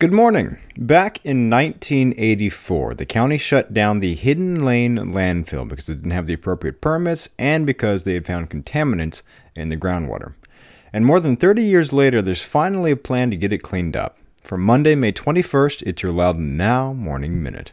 Good morning. Back in 1984, the county shut down the Hidden Lane landfill because it didn't have the appropriate permits and because they had found contaminants in the groundwater. And more than 30 years later, there's finally a plan to get it cleaned up. For Monday, May 21st, it's your Loudoun Now Morning Minute.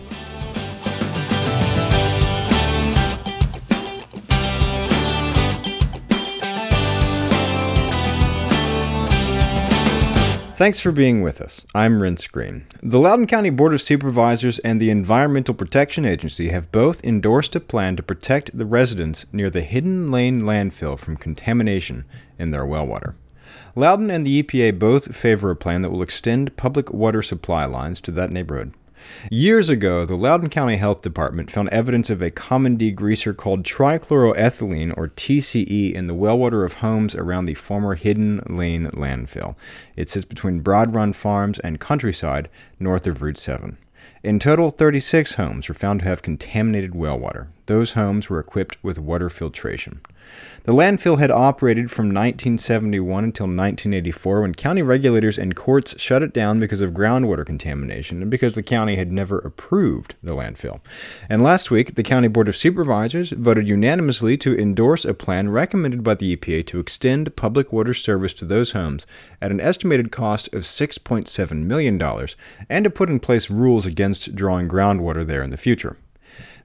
Thanks for being with us. I'm Renss Greene. The Loudoun County Board of Supervisors and the Environmental Protection Agency have both endorsed a plan to protect the residents near the Hidden Lane landfill from contamination in their well water. Loudoun and the EPA both favor a plan that will extend public water supply lines to that neighborhood. Years ago, the Loudoun County Health Department found evidence of a common degreaser called trichloroethylene, or TCE, in the well water of homes around the former Hidden Lane landfill. It sits between Broad Run Farms and Countryside, north of Route 7. In total, 36 homes were found to have contaminated well water. Those homes were equipped with water filtration. The landfill had operated from 1971 until 1984 when county regulators and courts shut it down because of groundwater contamination and because the county had never approved the landfill. And last week, the County Board of Supervisors voted unanimously to endorse a plan recommended by the EPA to extend public water service to those homes at an estimated cost of $6.7 million and to put in place rules against drawing groundwater there in the future.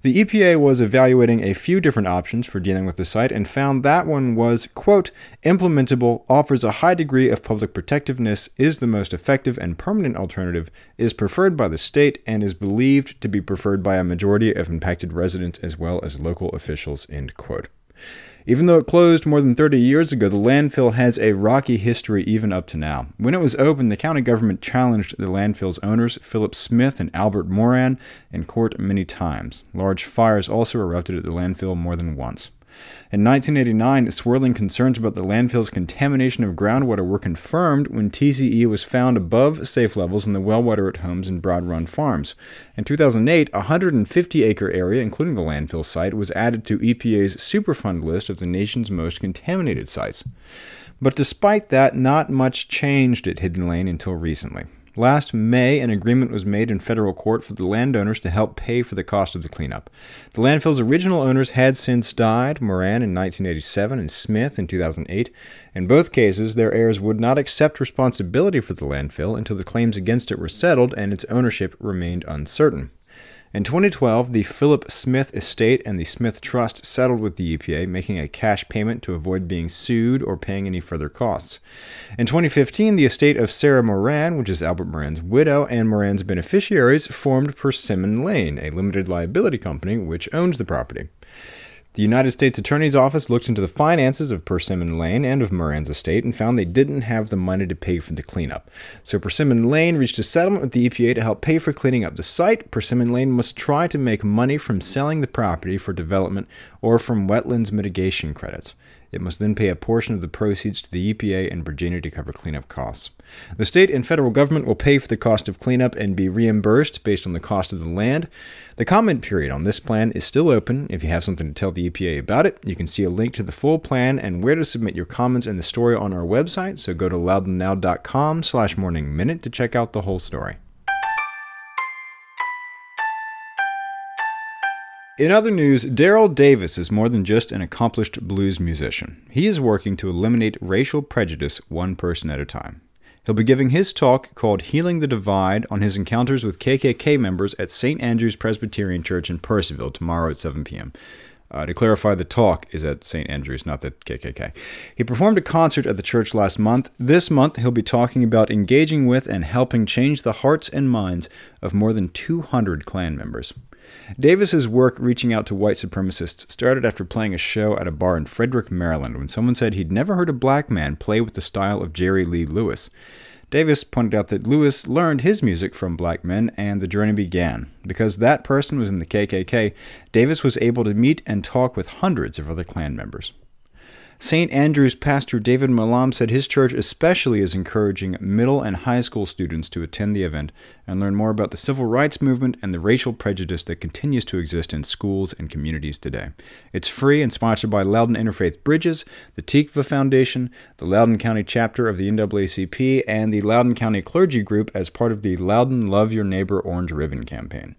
The EPA was evaluating a few different options for dealing with the site and found that one was, quote, implementable, offers a high degree of public protectiveness, is the most effective and permanent alternative, is preferred by the state, and is believed to be preferred by a majority of impacted residents as well as local officials, end quote. Even though it closed more than 30 years ago, the landfill has a rocky history even up to now. When it was opened, the county government challenged the landfill's owners, Philip Smith and Albert Moran, in court many times. Large fires also erupted at the landfill more than once. In 1989, swirling concerns about the landfill's contamination of groundwater were confirmed when TCE was found above safe levels in the well water at homes in Broad Run Farms. In 2008, a 150 acre area, including the landfill site, was added to EPA's Superfund list of the nation's most contaminated sites. But despite that, not much changed at Hidden Lane until recently. Last May, an agreement was made in federal court for the landowners to help pay for the cost of the cleanup. The landfill's original owners had since died, Moran in 1987 and Smith in 2008. In both cases, their heirs would not accept responsibility for the landfill until the claims against it were settled and its ownership remained uncertain. In 2012, the Philip Smith estate and the Smith Trust settled with the EPA, making a cash payment to avoid being sued or paying any further costs. In 2015, the estate of Sarah Moran, which is Albert Moran's widow, and Moran's beneficiaries formed Persimmon Lane, a limited liability company which owns the property. The United States Attorney's Office looked into the finances of Persimmon Lane and of Moran's estate and found they didn't have the money to pay for the cleanup. So Persimmon Lane reached a settlement with the EPA to help pay for cleaning up the site. Persimmon Lane must try to make money from selling the property for development or from wetlands mitigation credits. It must then pay a portion of the proceeds to the EPA and Virginia to cover cleanup costs. The state and federal government will pay for the cost of cleanup and be reimbursed based on the cost of the land. The comment period on this plan is still open. If you have something to tell the EPA about it, you can see a link to the full plan and where to submit your comments and the story on our website. So go to loudounnow.com slash morning minute to check out the whole story. In other news, Daryl Davis is more than just an accomplished blues musician. He is working to eliminate racial prejudice one person at a time. He'll be giving his talk called Healing the Divide on his encounters with KKK members at St. Andrew's Presbyterian Church in Purcellville tomorrow at 7 p.m. Uh, to clarify, the talk is at St. Andrews, not the KKK. He performed a concert at the church last month. This month, he'll be talking about engaging with and helping change the hearts and minds of more than 200 Klan members. Davis's work reaching out to white supremacists started after playing a show at a bar in Frederick, Maryland, when someone said he'd never heard a black man play with the style of Jerry Lee Lewis. Davis pointed out that Lewis learned his music from black men and the journey began. Because that person was in the KKK, Davis was able to meet and talk with hundreds of other Klan members. St. Andrew's pastor David Malam said his church especially is encouraging middle and high school students to attend the event and learn more about the civil rights movement and the racial prejudice that continues to exist in schools and communities today. It's free and sponsored by Loudoun Interfaith Bridges, the Tikva Foundation, the Loudoun County chapter of the NAACP, and the Loudoun County Clergy Group as part of the Loudoun Love Your Neighbor Orange Ribbon campaign.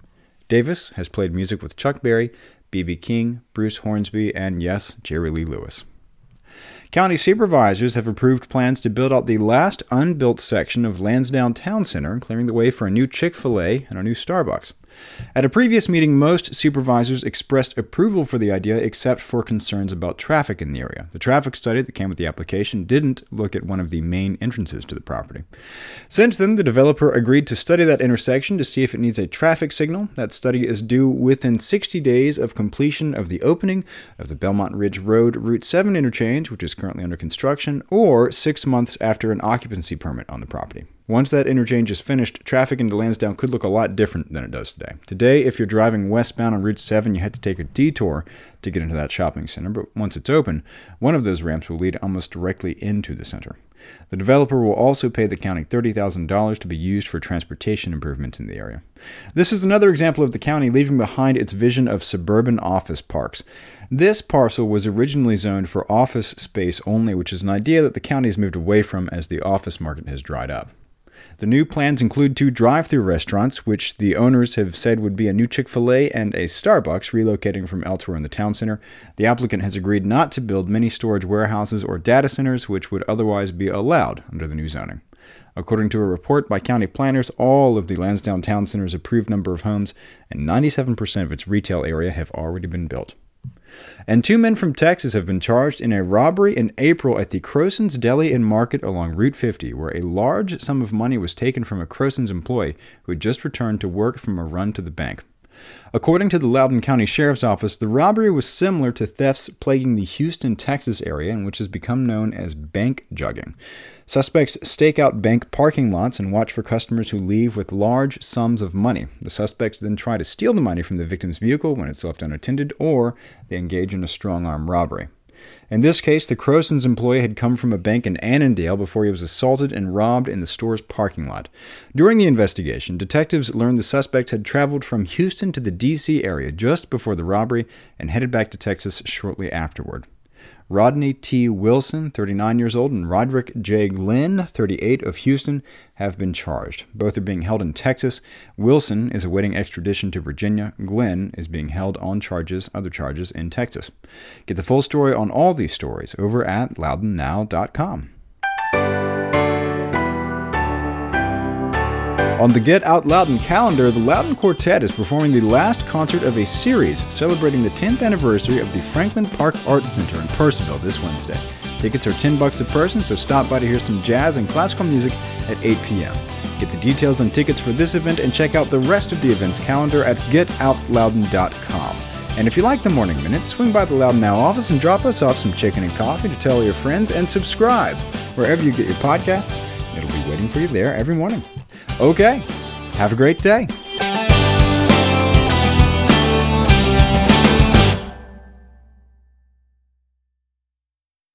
Davis has played music with Chuck Berry, B.B. King, Bruce Hornsby, and yes, Jerry Lee Lewis. County supervisors have approved plans to build out the last unbuilt section of Lansdowne Town Center, clearing the way for a new Chick fil A and a new Starbucks. At a previous meeting, most supervisors expressed approval for the idea except for concerns about traffic in the area. The traffic study that came with the application didn't look at one of the main entrances to the property. Since then, the developer agreed to study that intersection to see if it needs a traffic signal. That study is due within 60 days of completion of the opening of the Belmont Ridge Road Route 7 interchange, which is currently under construction, or six months after an occupancy permit on the property. Once that interchange is finished, traffic into Lansdowne could look a lot different than it does today. Today, if you're driving westbound on Route 7, you had to take a detour to get into that shopping center, but once it's open, one of those ramps will lead almost directly into the center. The developer will also pay the county $30,000 to be used for transportation improvements in the area. This is another example of the county leaving behind its vision of suburban office parks. This parcel was originally zoned for office space only, which is an idea that the county has moved away from as the office market has dried up. The new plans include two drive through restaurants, which the owners have said would be a new Chick fil A and a Starbucks relocating from elsewhere in the town center. The applicant has agreed not to build many storage warehouses or data centers, which would otherwise be allowed under the new zoning. According to a report by county planners, all of the Lansdowne Town Center's approved number of homes and 97% of its retail area have already been built. And two men from Texas have been charged in a robbery in April at the Croson's Deli and Market along Route 50, where a large sum of money was taken from a Croson's employee who had just returned to work from a run to the bank. According to the Loudoun County Sheriff's Office, the robbery was similar to thefts plaguing the Houston, Texas area, and which has become known as bank jugging. Suspects stake out bank parking lots and watch for customers who leave with large sums of money. The suspects then try to steal the money from the victim's vehicle when it's left unattended, or they engage in a strong arm robbery. In this case, the Croson's employee had come from a bank in Annandale before he was assaulted and robbed in the store's parking lot. During the investigation, detectives learned the suspect had traveled from Houston to the D.C. area just before the robbery and headed back to Texas shortly afterward. Rodney T. Wilson, 39 years old, and Roderick J. Glenn, 38, of Houston, have been charged. Both are being held in Texas. Wilson is awaiting extradition to Virginia. Glenn is being held on charges, other charges, in Texas. Get the full story on all these stories over at loudounnow.com. On the Get Out Loudoun calendar, the Loudoun Quartet is performing the last concert of a series celebrating the 10th anniversary of the Franklin Park Arts Center in Purcellville this Wednesday. Tickets are 10 bucks a person, so stop by to hear some jazz and classical music at 8 p.m. Get the details on tickets for this event and check out the rest of the event's calendar at getoutloudoun.com. And if you like the Morning Minute, swing by the Loudoun Now office and drop us off some chicken and coffee to tell your friends and subscribe wherever you get your podcasts. It'll be waiting for you there every morning. Okay, have a great day.